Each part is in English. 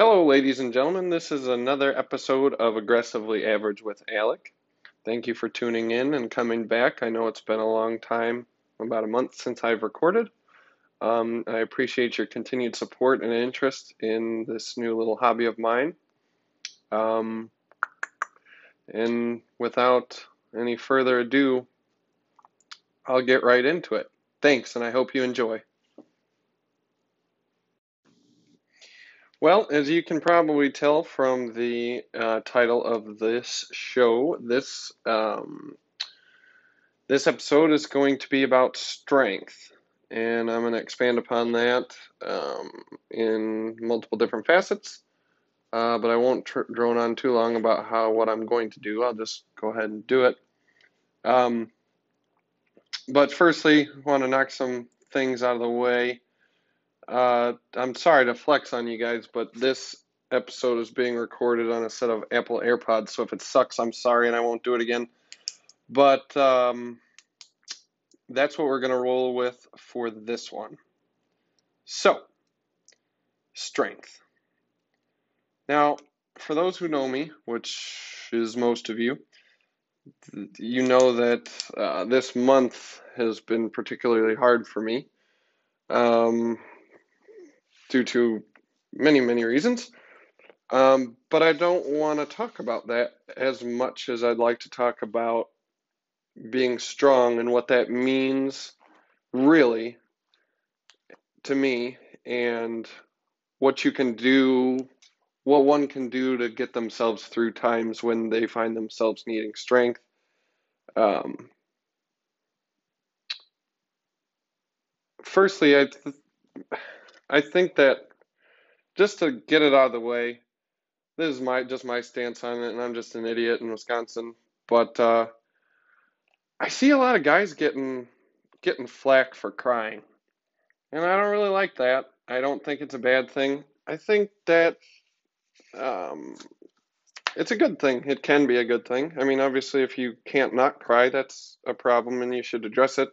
Hello, ladies and gentlemen. This is another episode of Aggressively Average with Alec. Thank you for tuning in and coming back. I know it's been a long time, about a month since I've recorded. Um, I appreciate your continued support and interest in this new little hobby of mine. Um, and without any further ado, I'll get right into it. Thanks, and I hope you enjoy. Well, as you can probably tell from the uh, title of this show, this um, this episode is going to be about strength, and I'm going to expand upon that um, in multiple different facets. Uh, but I won't tr- drone on too long about how what I'm going to do. I'll just go ahead and do it. Um, but firstly, I want to knock some things out of the way. Uh, I'm sorry to flex on you guys, but this episode is being recorded on a set of Apple AirPods, so if it sucks, I'm sorry and I won't do it again. But um, that's what we're going to roll with for this one. So, strength. Now, for those who know me, which is most of you, you know that uh, this month has been particularly hard for me. Um, due to many, many reasons. Um, but I don't want to talk about that as much as I'd like to talk about being strong and what that means really to me and what you can do, what one can do to get themselves through times when they find themselves needing strength. Um, firstly, I. Th- I think that just to get it out of the way, this is my just my stance on it, and I'm just an idiot in Wisconsin. But uh, I see a lot of guys getting getting flack for crying, and I don't really like that. I don't think it's a bad thing. I think that um, it's a good thing. It can be a good thing. I mean, obviously, if you can't not cry, that's a problem, and you should address it.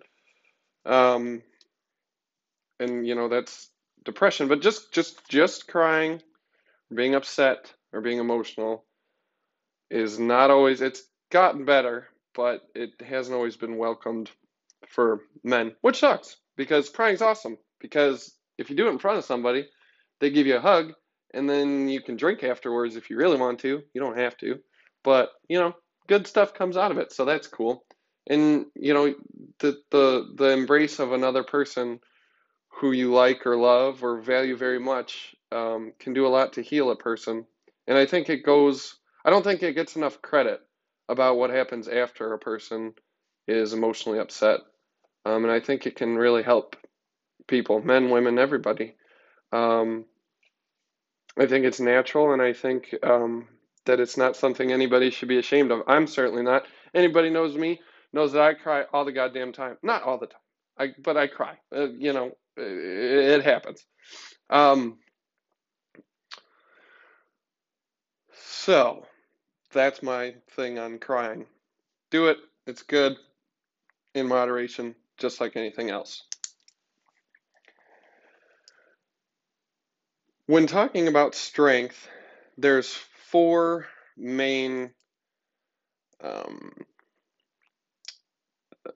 Um, and you know that's depression, but just just just crying, being upset or being emotional is not always it's gotten better, but it hasn't always been welcomed for men, which sucks because crying's awesome because if you do it in front of somebody, they give you a hug and then you can drink afterwards if you really want to. You don't have to. But, you know, good stuff comes out of it, so that's cool. And, you know, the the the embrace of another person who you like or love or value very much um, can do a lot to heal a person. And I think it goes, I don't think it gets enough credit about what happens after a person is emotionally upset. Um, and I think it can really help people, men, women, everybody. Um, I think it's natural, and I think um, that it's not something anybody should be ashamed of. I'm certainly not. Anybody knows me knows that I cry all the goddamn time. Not all the time, I, but I cry. Uh, you know, it, happens. Um, so that's my thing on crying. Do it. It's good in moderation, just like anything else. When talking about strength, there's four main um,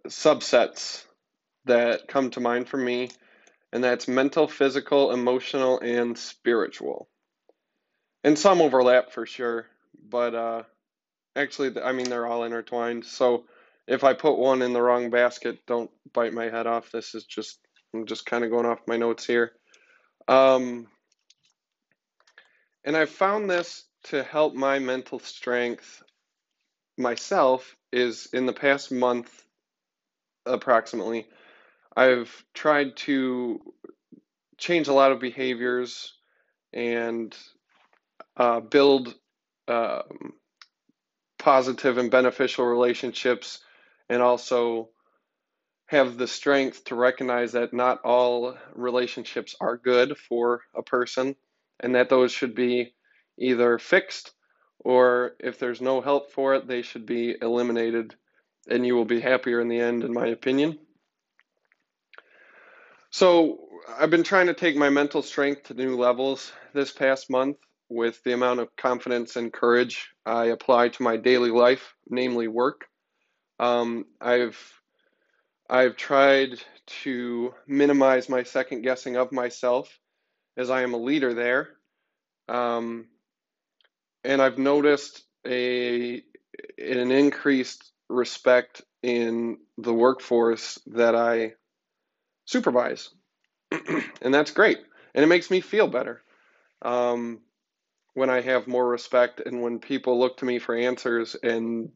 subsets that come to mind for me and that's mental, physical, emotional, and spiritual. And some overlap for sure, but uh, actually, I mean, they're all intertwined. So if I put one in the wrong basket, don't bite my head off. This is just, I'm just kind of going off my notes here. Um, and I found this to help my mental strength myself is in the past month approximately I've tried to change a lot of behaviors and uh, build um, positive and beneficial relationships, and also have the strength to recognize that not all relationships are good for a person, and that those should be either fixed or if there's no help for it, they should be eliminated, and you will be happier in the end, in my opinion. So I've been trying to take my mental strength to new levels this past month, with the amount of confidence and courage I apply to my daily life, namely work. Um, I've I've tried to minimize my second guessing of myself as I am a leader there. Um, and I've noticed a an increased respect in the workforce that I supervise, and that's great, and it makes me feel better um, when I have more respect and when people look to me for answers, and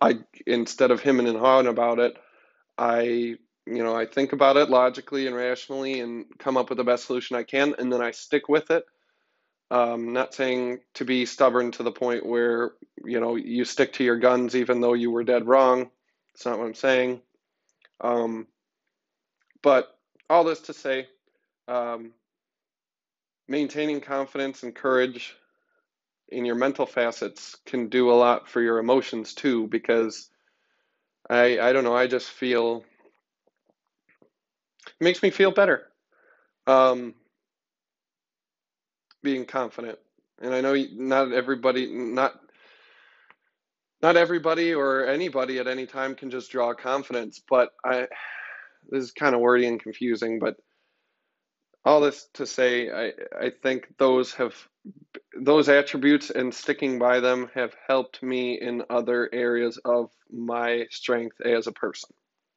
I instead of him and hawing about it, I you know I think about it logically and rationally and come up with the best solution I can, and then I stick with it um, not saying to be stubborn to the point where you know you stick to your guns even though you were dead wrong. It's not what I'm saying. Um, but all this to say, um, maintaining confidence and courage in your mental facets can do a lot for your emotions too. Because I I don't know, I just feel it makes me feel better. Um, being confident. And I know not everybody, not not everybody or anybody at any time can just draw confidence, but I this is kind of wordy and confusing, but all this to say I I think those have those attributes and sticking by them have helped me in other areas of my strength as a person.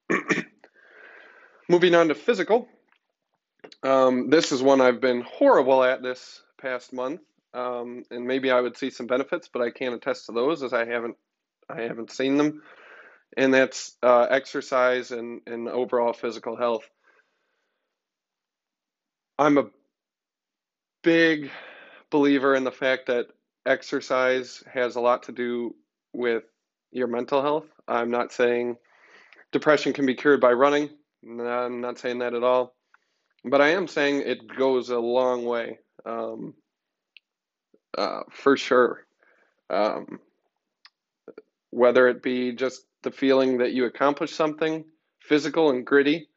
Moving on to physical. Um, this is one I've been horrible at this past month, um, and maybe I would see some benefits, but I can't attest to those as I haven't I haven't seen them. And that's uh, exercise and, and overall physical health. I'm a big believer in the fact that exercise has a lot to do with your mental health. I'm not saying depression can be cured by running. I'm not saying that at all. But I am saying it goes a long way um, uh, for sure. Um, whether it be just the feeling that you accomplished something physical and gritty,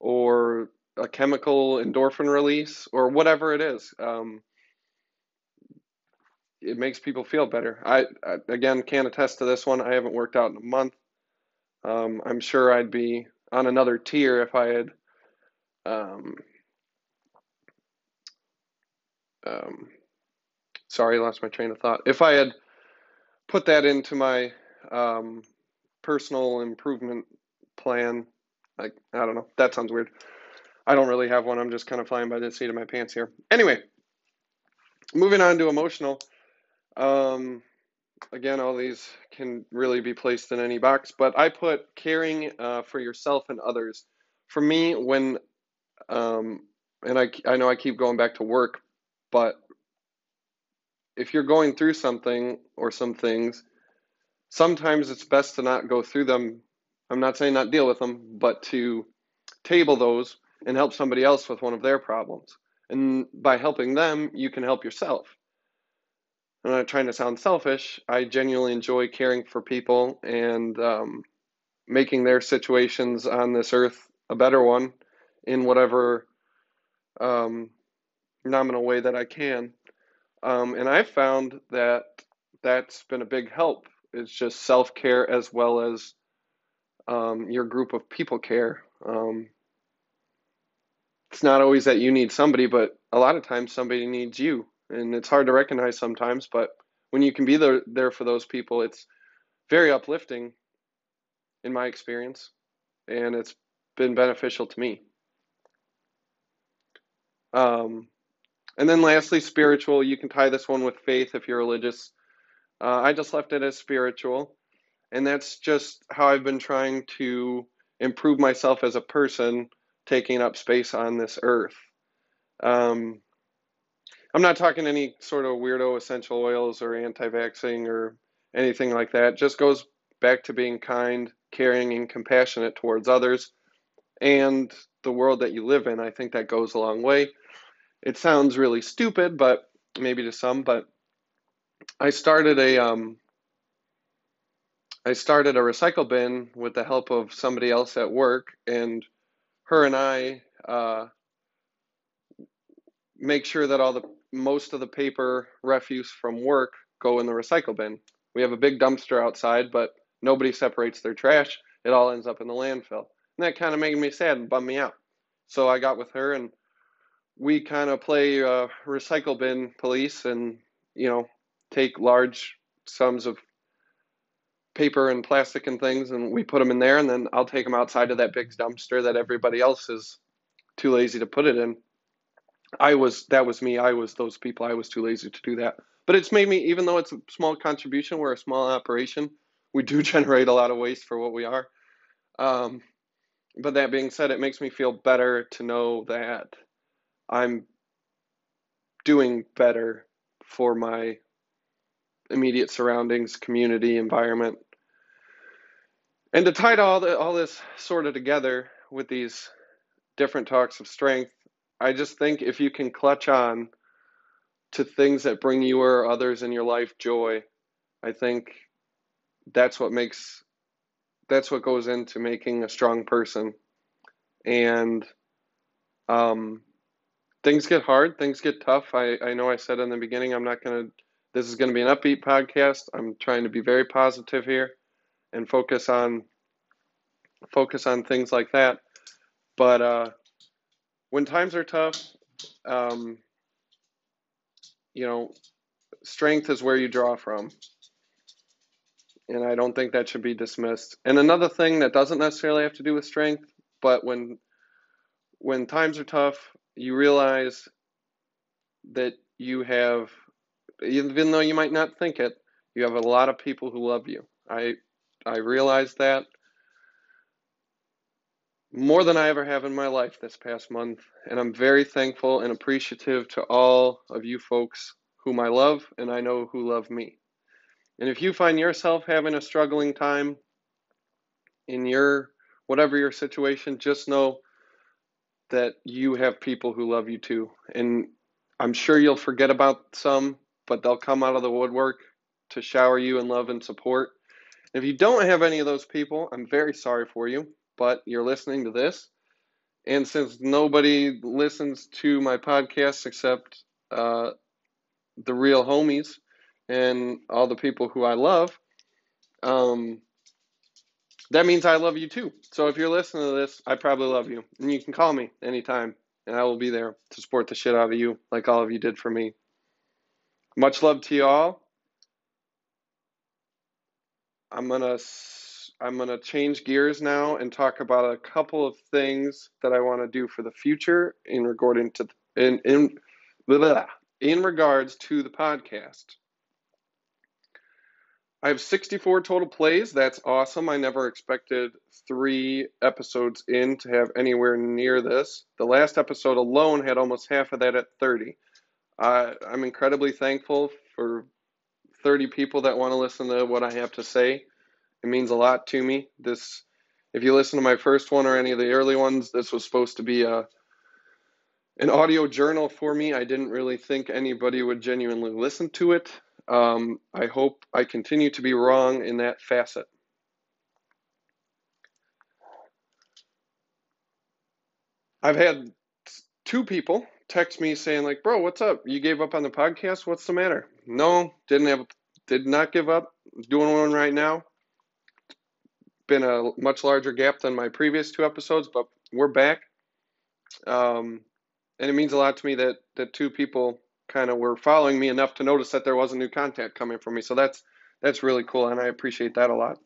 or a chemical endorphin release, or whatever it is. Um, it makes people feel better. I, I, again can't attest to this one. I haven't worked out in a month. Um, I'm sure I'd be on another tier if I had um, um, sorry, I lost my train of thought. If I had put that into my um, personal improvement plan, like I don't know, that sounds weird. I don't really have one. I'm just kind of flying by the seat of my pants here. Anyway, moving on to emotional. Um, again, all these can really be placed in any box, but I put caring uh, for yourself and others. For me, when um, and I I know I keep going back to work, but if you're going through something or some things, sometimes it's best to not go through them. I'm not saying not deal with them, but to table those and help somebody else with one of their problems. And by helping them, you can help yourself. I'm not trying to sound selfish. I genuinely enjoy caring for people and um, making their situations on this earth a better one in whatever um, nominal way that I can. Um, and I've found that that's been a big help. It's just self care as well as um, your group of people care. Um, it's not always that you need somebody, but a lot of times somebody needs you. And it's hard to recognize sometimes, but when you can be there, there for those people, it's very uplifting in my experience. And it's been beneficial to me. Um, and then lastly, spiritual. You can tie this one with faith if you're religious. Uh, I just left it as spiritual. And that's just how I've been trying to improve myself as a person, taking up space on this earth. Um, I'm not talking any sort of weirdo essential oils or anti vaxxing or anything like that. It just goes back to being kind, caring, and compassionate towards others and the world that you live in. I think that goes a long way. It sounds really stupid, but maybe to some, but I started a um, I started a recycle bin with the help of somebody else at work, and her and I uh, make sure that all the most of the paper refuse from work go in the recycle bin. We have a big dumpster outside, but nobody separates their trash. It all ends up in the landfill. And that kind of made me sad and bummed me out. So I got with her and we kind of play uh, recycle bin police and, you know, take large sums of paper and plastic and things and we put them in there and then I'll take them outside to that big dumpster that everybody else is too lazy to put it in. I was that was me. I was those people. I was too lazy to do that. But it's made me even though it's a small contribution, we're a small operation. We do generate a lot of waste for what we are. Um, but that being said, it makes me feel better to know that I'm doing better for my immediate surroundings, community, environment. And to tie all the, all this sort of together with these different talks of strength, I just think if you can clutch on to things that bring you or others in your life joy, I think that's what makes that's what goes into making a strong person. And um, things get hard, things get tough. I, I know I said in the beginning I'm not gonna this is gonna be an upbeat podcast. I'm trying to be very positive here and focus on focus on things like that. But uh, when times are tough, um, you know, strength is where you draw from. And I don't think that should be dismissed. And another thing that doesn't necessarily have to do with strength, but when when times are tough, you realize that you have even though you might not think it, you have a lot of people who love you. I I realize that more than I ever have in my life this past month. And I'm very thankful and appreciative to all of you folks whom I love and I know who love me. And if you find yourself having a struggling time in your whatever your situation, just know that you have people who love you too. And I'm sure you'll forget about some, but they'll come out of the woodwork to shower you in love and support. If you don't have any of those people, I'm very sorry for you but you're listening to this. And since nobody listens to my podcast except uh, the real homies and all the people who I love, um, that means I love you too. So if you're listening to this, I probably love you. And you can call me anytime, and I will be there to support the shit out of you, like all of you did for me. Much love to you all. I'm to I'm to change gears now and talk about a couple of things that I want to do for the future in regarding to in in blah, in regards to the podcast. I have 64 total plays. That's awesome. I never expected three episodes in to have anywhere near this. The last episode alone had almost half of that at 30. Uh, I'm incredibly thankful for 30 people that want to listen to what I have to say. It means a lot to me. This, if you listen to my first one or any of the early ones, this was supposed to be a an audio journal for me. I didn't really think anybody would genuinely listen to it. Um, I hope I continue to be wrong in that facet. I've had two people text me saying like, "Bro, what's up? You gave up on the podcast? What's the matter?" No, didn't have, did not give up. Doing one right now been a much larger gap than my previous two episodes, but we're back. Um, and it means a lot to me that that two people kind of were following me enough to notice that there was a new content coming from me. So that's that's really cool, and I appreciate that a lot.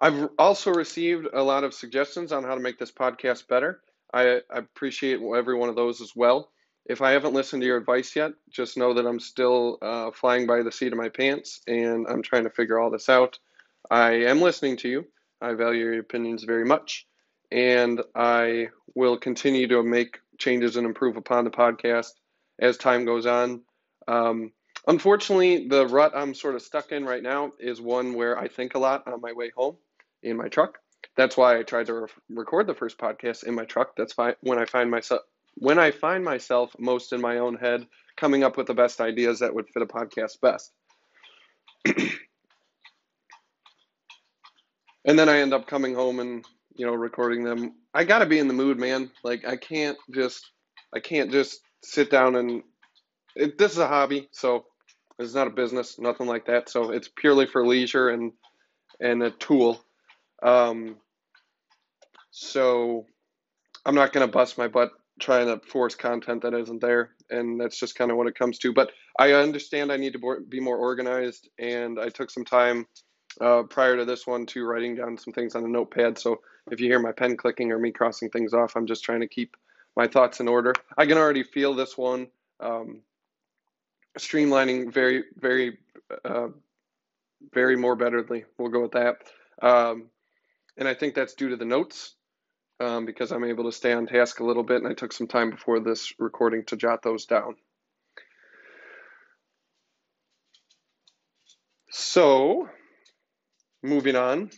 I've also received a lot of suggestions on how to make this podcast better. I, I appreciate every one of those as well. If I haven't listened to your advice yet, just know that I'm still uh, flying by the seat of my pants and I'm trying to figure all this out. I am listening to you. I value your opinions very much. And I will continue to make changes and improve upon the podcast as time goes on. Um, unfortunately, the rut I'm sort of stuck in right now is one where I think a lot on my way home in my truck. That's why I tried to re- record the first podcast in my truck. That's fine when I find myself when I find myself most in my own head, coming up with the best ideas that would fit a podcast best. and then I end up coming home and you know recording them. I got to be in the mood, man. Like I can't just I can't just sit down and it, this is a hobby, so it's not a business, nothing like that. So it's purely for leisure and and a tool. Um, so I'm not going to bust my butt trying to force content that isn't there, and that's just kind of what it comes to. But I understand I need to be more organized, and I took some time uh, prior to this one to writing down some things on a notepad. So if you hear my pen clicking or me crossing things off, I'm just trying to keep my thoughts in order. I can already feel this one um, streamlining very, very, uh, very more betterly. We'll go with that. Um, and I think that's due to the notes um, because I'm able to stay on task a little bit, and I took some time before this recording to jot those down. So, moving on.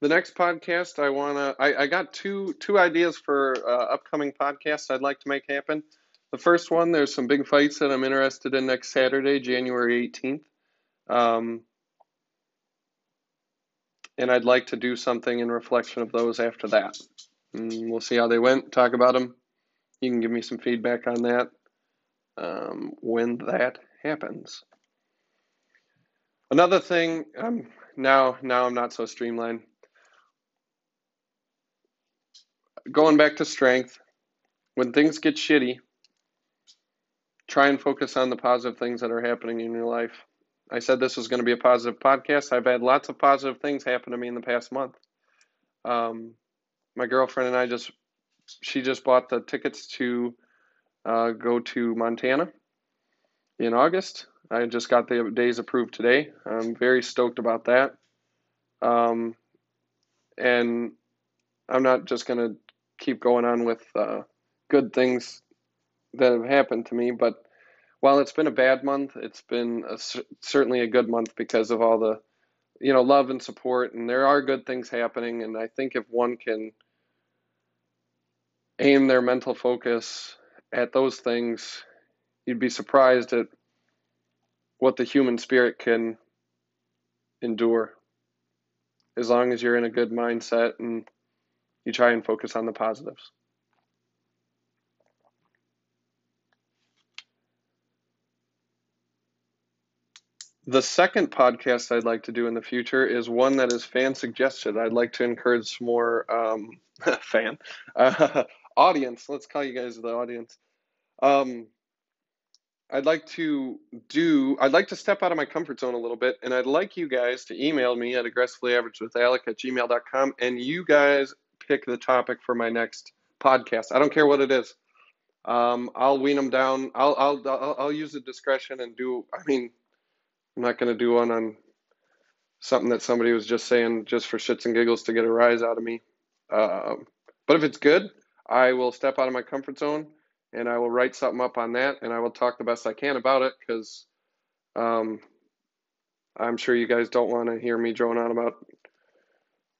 The next podcast, I wanna, I, I got two two ideas for uh, upcoming podcasts I'd like to make happen. The first one, there's some big fights that I'm interested in next Saturday, January 18th. Um, and I'd like to do something in reflection of those after that. And we'll see how they went, talk about them. You can give me some feedback on that um, when that happens. Another thing, um, now now I'm not so streamlined. Going back to strength, when things get shitty, try and focus on the positive things that are happening in your life. I said this was going to be a positive podcast. I've had lots of positive things happen to me in the past month. Um, my girlfriend and I just, she just bought the tickets to uh, go to Montana in August. I just got the days approved today. I'm very stoked about that. Um, and I'm not just going to keep going on with uh, good things that have happened to me, but while it's been a bad month, it's been a, certainly a good month because of all the, you know, love and support. And there are good things happening. And I think if one can aim their mental focus at those things, you'd be surprised at what the human spirit can endure as long as you're in a good mindset and you try and focus on the positives. The second podcast I'd like to do in the future is one that is fan suggested. I'd like to encourage some more um, fan uh, audience. Let's call you guys the audience. Um, I'd like to do. I'd like to step out of my comfort zone a little bit, and I'd like you guys to email me at aggressivelyaverageWithAlec at gmail.com, and you guys pick the topic for my next podcast. I don't care what it is. Um, I'll wean them down. I'll, I'll I'll I'll use the discretion and do. I mean I'm not going to do one on something that somebody was just saying just for shits and giggles to get a rise out of me. Uh, but if it's good, I will step out of my comfort zone and I will write something up on that and I will talk the best I can about it because um, I'm sure you guys don't want to hear me drone on about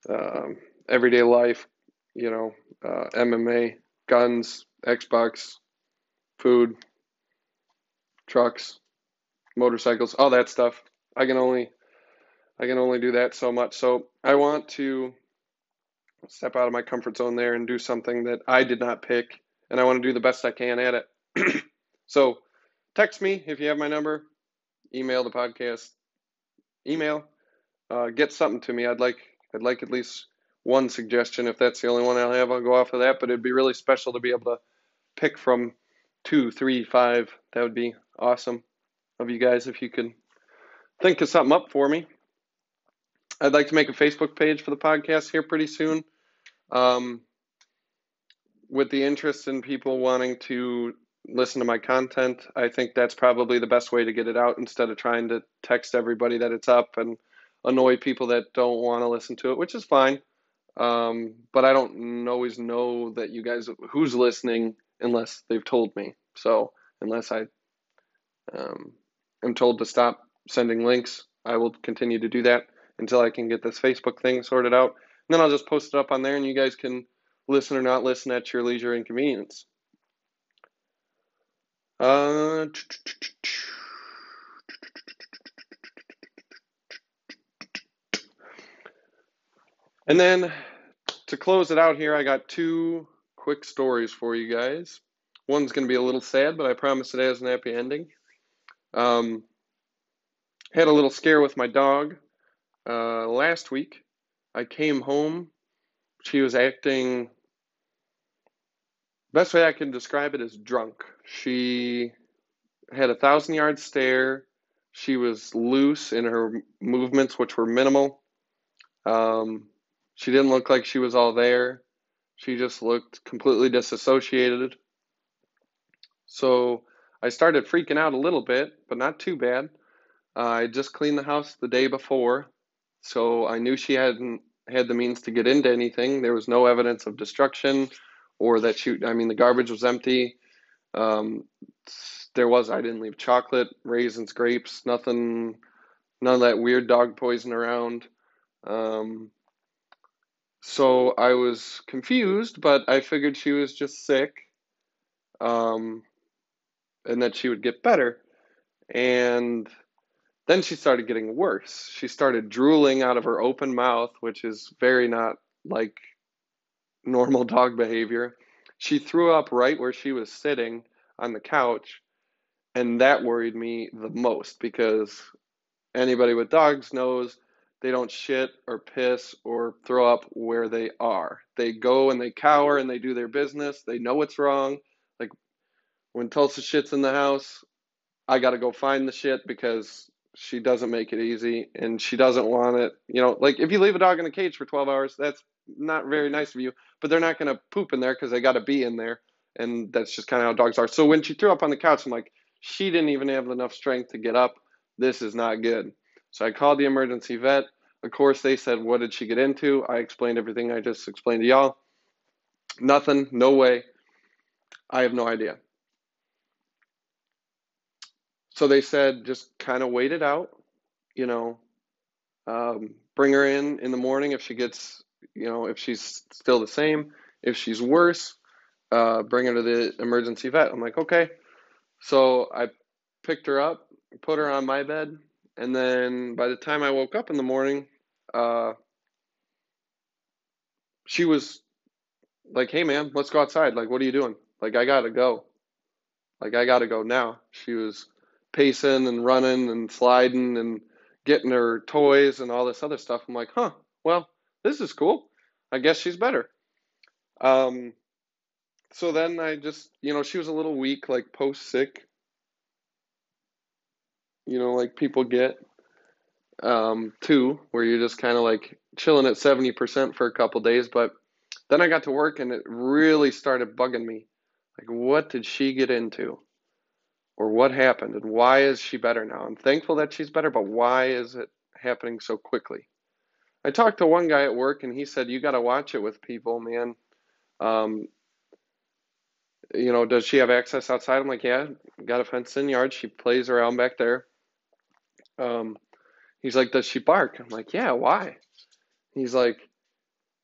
um, everyday life, you know, uh, MMA, guns, Xbox, food, trucks, motorcycles, all that stuff. I can only I can only do that so much. So I want to step out of my comfort zone there and do something that I did not pick, and I want to do the best I can at it. so text me if you have my number, email the podcast, email, uh, get something to me. I'd like I'd like at least one suggestion. If that's the only one I'll have, I'll go off of that. But it'd be really special to be able to pick from two, three, five. That would be awesome of you guys if you could think of something up for me. I'd like to make a Facebook page for the podcast here pretty soon. Um, with the interest in people wanting to listen to my content, I think that's probably the best way to get it out instead of trying to text everybody that it's up and annoy people that don't want to listen to it, which is fine. Um, but I don't always know that you guys who's listening unless they've told me. So unless I um, am told to stop sending links, I will continue to do that until I can get this Facebook thing sorted out. And then I'll just post it up on there and you guys can listen or not listen at your leisure and convenience. Uh, and then to close it out here, I got two quick stories for you guys. One's going to be a little sad, but I promise it has an happy ending. Um, had a little scare with my dog uh, last week. I came home. She was acting. Best way I can describe it is drunk. She had a thousand yard stare. She was loose in her movements, which were minimal. Um, she didn't look like she was all there. She just looked completely disassociated. So I started freaking out a little bit, but not too bad. Uh, I just cleaned the house the day before, so I knew she hadn't had the means to get into anything. There was no evidence of destruction or that she, I mean, the garbage was empty. Um, there was, I didn't leave chocolate, raisins, grapes, nothing, none of that weird dog poison around. Um, so I was confused, but I figured she was just sick um, and that she would get better. And then she started getting worse. She started drooling out of her open mouth, which is very not like normal dog behavior. She threw up right where she was sitting on the couch, and that worried me the most because anybody with dogs knows they don't shit or piss or throw up where they are. They go and they cower and they do their business. They know what's wrong. When Tulsa shits in the house, I got to go find the shit because she doesn't make it easy and she doesn't want it. You know, like if you leave a dog in a cage for 12 hours, that's not very nice of you, but they're not going to poop in there because they got to be in there. And that's just kind of how dogs are. So when she threw up on the couch, I'm like, she didn't even have enough strength to get up. This is not good. So I called the emergency vet. Of course, they said, What did she get into? I explained everything I just explained to y'all. Nothing, no way. I have no idea. So they said, just kind of wait it out, you know, um, bring her in in the morning if she gets, you know, if she's still the same. If she's worse, uh, bring her to the emergency vet. I'm like, okay. So I picked her up, put her on my bed, and then by the time I woke up in the morning, uh, she was like, "Hey, man, let's go outside. Like, what are you doing? Like, I gotta go. Like, I gotta go now." She was pacing and running and sliding and getting her toys and all this other stuff. I'm like, "Huh? Well, this is cool. I guess she's better." Um, so then I just, you know, she was a little weak, like post sick. You know, like people get um, too, where you're just kind of like chilling at 70% for a couple days. But then I got to work and it really started bugging me. Like, what did she get into? Or what happened? And why is she better now? I'm thankful that she's better, but why is it happening so quickly? I talked to one guy at work and he said, You got to watch it with people, man. Um, you know, does she have access outside? I'm like, Yeah, got a fenced in yard. She plays around back there. Um, He's like, Does she bark? I'm like, Yeah, why? He's like,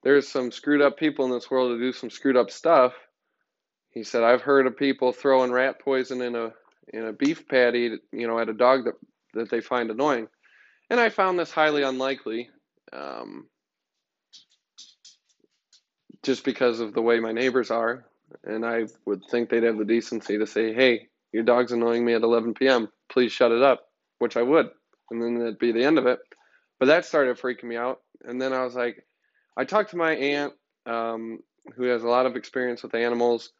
There's some screwed up people in this world who do some screwed up stuff. He said, I've heard of people throwing rat poison in a in a beef patty, you know, at a dog that that they find annoying. And I found this highly unlikely, um, just because of the way my neighbors are. And I would think they'd have the decency to say, "Hey, your dog's annoying me at 11 p.m. Please shut it up," which I would and then that'd be the end of it. But that started freaking me out. And then I was like, I talked to my aunt, um, who has a lot of experience with animals,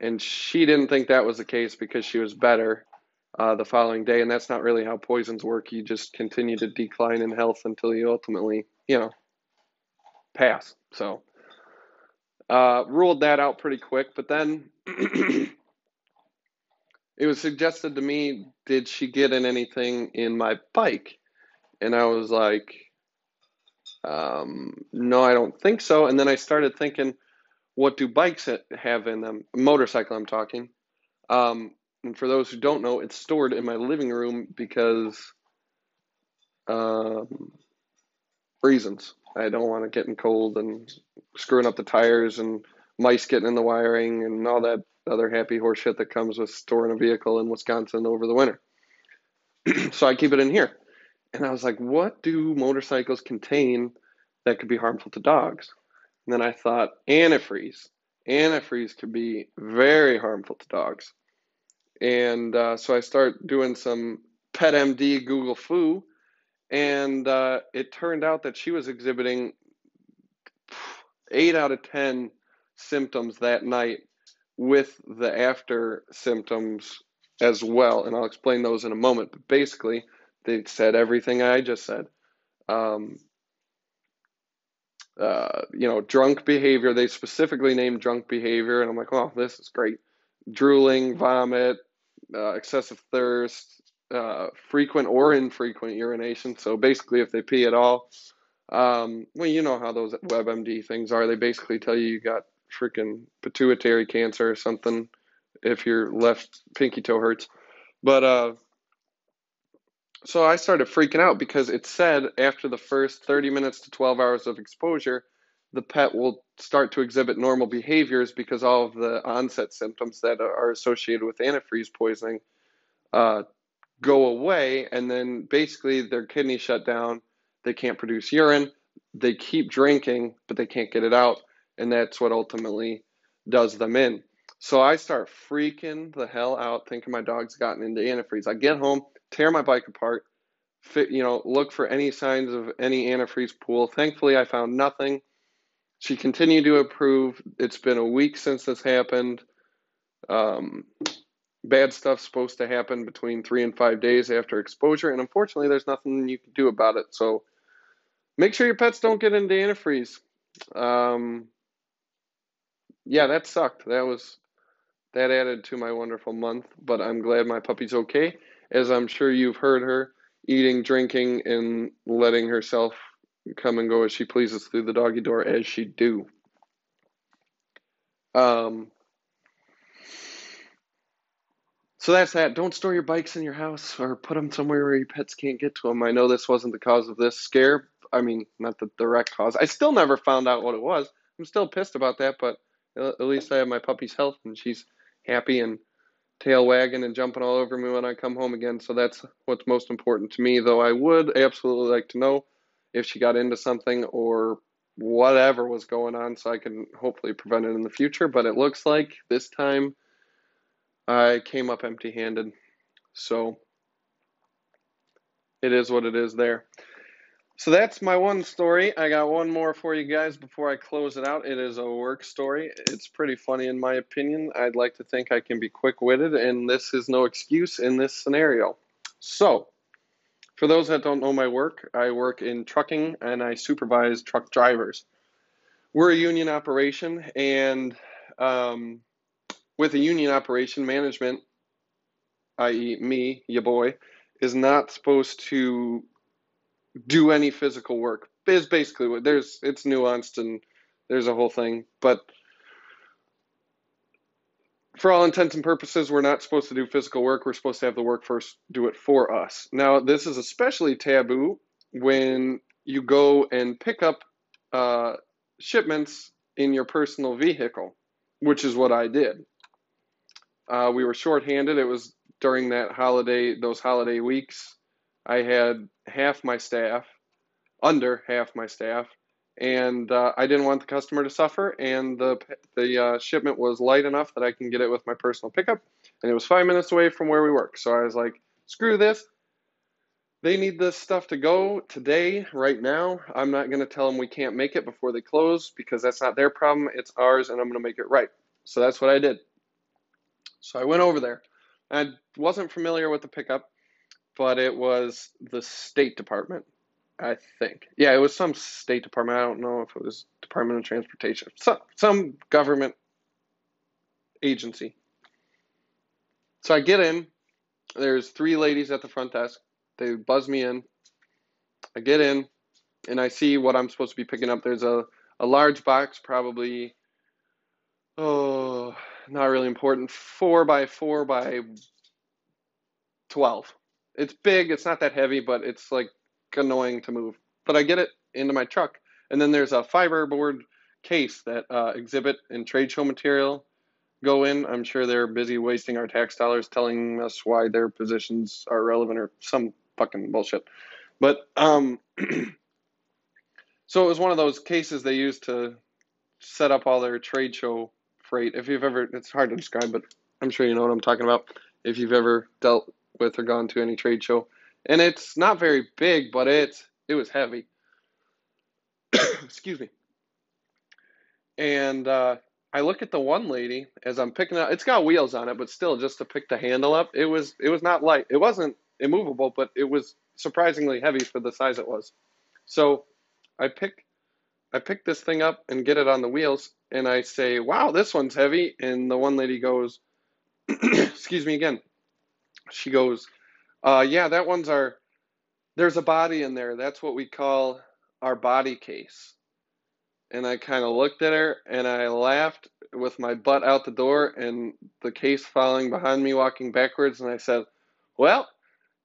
and she didn't think that was the case because she was better uh, the following day. And that's not really how poisons work. You just continue to decline in health until you ultimately, you know, pass. So, uh, ruled that out pretty quick. But then it was suggested to me, did she get in anything in my bike? And I was like, um, no, I don't think so. And then I started thinking, what do bikes have in them? Motorcycle, I'm talking. Um, and for those who don't know, it's stored in my living room because um, reasons. I don't want it getting cold and screwing up the tires and mice getting in the wiring and all that other happy horse shit that comes with storing a vehicle in Wisconsin over the winter. so I keep it in here. And I was like, what do motorcycles contain that could be harmful to dogs? And then I thought antifreeze. antifreeze could be very harmful to dogs. And uh, so I start doing some PetMD Google Fu, and uh, it turned out that she was exhibiting eight out of ten symptoms that night with the after symptoms as well. And I'll explain those in a moment. But basically, they said everything I just said. Um, uh, you know, drunk behavior. They specifically named drunk behavior, and I'm like, oh, this is great. Drooling, vomit, uh, excessive thirst, uh, frequent or infrequent urination. So basically, if they pee at all, um, well, you know how those WebMD things are. They basically tell you you got freaking pituitary cancer or something if your left pinky toe hurts. But uh, so I started freaking out because it said after the first 30 minutes to 12 hours of exposure, the pet will start to exhibit normal behaviors because all of the onset symptoms that are associated with antifreeze poisoning uh, go away, and then basically their kidneys shut down. They can't produce urine. They keep drinking, but they can't get it out, and that's what ultimately does them in. So I start freaking the hell out, thinking my dog's gotten into antifreeze. I get home, tear my bike apart, fit, you know, look for any signs of any antifreeze pool. Thankfully, I found nothing. She continued to improve. It's been a week since this happened. Um, bad stuff's supposed to happen between three and five days after exposure, and unfortunately, there's nothing you can do about it. So make sure your pets don't get into antifreeze. Um, yeah, that sucked. That was that added to my wonderful month, but I'm glad my puppy's okay, as I'm sure you've heard her eating, drinking, and letting herself come and go as she pleases through the doggy door as she do. Um, so that's that. Don't store your bikes in your house or put them somewhere where your pets can't get to them. I know this wasn't the cause of this scare. I mean, not the direct cause. I still never found out what it was. I'm still pissed about that, but at least I have my puppy's health and she's happy and tail wagging and jumping all over me when I come home again. So that's what's most important to me, though I would absolutely like to know if she got into something or whatever was going on so I can hopefully prevent it in the future. But it looks like this time I came up empty handed. So it is what it is there. So that's my one story. I got one more for you guys before I close it out. It is a work story. It's pretty funny in my opinion. I'd like to think I can be quick witted, and this is no excuse in this scenario. So, for those that don't know my work, I work in trucking and I supervise truck drivers. We're a union operation, and um, with a union operation, management, i.e., me, your boy, is not supposed to do any physical work. Is basically what there's. It's nuanced and there's a whole thing, but for all intents and purposes, we're not supposed to do physical work. We're supposed to have the workforce do it for us. Now, this is especially taboo when you go and pick up uh, shipments in your personal vehicle, which is what I did. Uh, we were shorthanded. It was during that holiday, those holiday weeks. I had half my staff, under half my staff, and uh, I didn't want the customer to suffer. And the the uh, shipment was light enough that I can get it with my personal pickup, and it was five minutes away from where we work. So I was like, screw this. They need this stuff to go today, right now. I'm not going to tell them we can't make it before they close because that's not their problem. It's ours, and I'm going to make it right. So that's what I did. So I went over there. I wasn't familiar with the pickup but it was the State Department, I think. Yeah, it was some State Department. I don't know if it was Department of Transportation, some some government agency. So I get in. There's three ladies at the front desk. They buzz me in. I get in, and I see what I'm supposed to be picking up. There's a a large box, probably oh, not really important, four by four by twelve it's big. It's not that heavy, but it's like annoying to move. But I get it into my truck, and then there's a fiberboard case that uh, exhibit and trade show material go in. I'm sure they're busy wasting our tax dollars telling us why their positions are relevant or some fucking bullshit. But um, so it was one of those cases they used to set up all their trade show freight. If you've ever, it's hard to describe, but I'm sure you know what I'm talking about. If you've ever dealt with or gone to any trade show, and it's not very big, but it's it was heavy. Excuse me. And uh, I look at the one lady as I'm picking up. It's got wheels on it, but still, just to pick the handle up, it was it was not light. It wasn't immovable, but it was surprisingly heavy for the size it was. So I pick I pick this thing up and get it on the wheels, and I say, "Wow, this one's heavy." And the one lady goes, "Excuse me again." She goes, uh, "Yeah, that one's our. There's a body in there. That's what we call our body case." And I kind of looked at her and I laughed with my butt out the door and the case following behind me, walking backwards. And I said, "Well."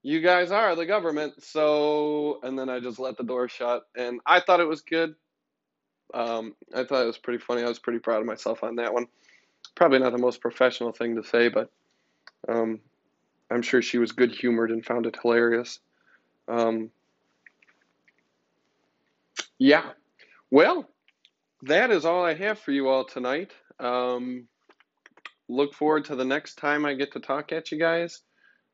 You guys are the government, so and then I just let the door shut, and I thought it was good. Um, I thought it was pretty funny. I was pretty proud of myself on that one. Probably not the most professional thing to say, but um, I'm sure she was good humored and found it hilarious. Um, yeah. Well, that is all I have for you all tonight. Um, look forward to the next time I get to talk at you guys.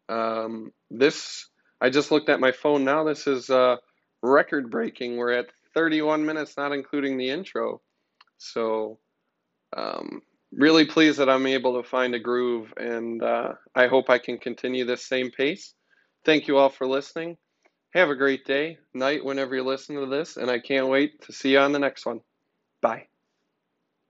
Um, this, I just looked at my phone now. This is uh, record breaking. We're at 31 minutes, not including the intro. So, um, really pleased that I'm able to find a groove, and uh, I hope I can continue this same pace. Thank you all for listening. Have a great day, night, whenever you listen to this, and I can't wait to see you on the next one. Bye.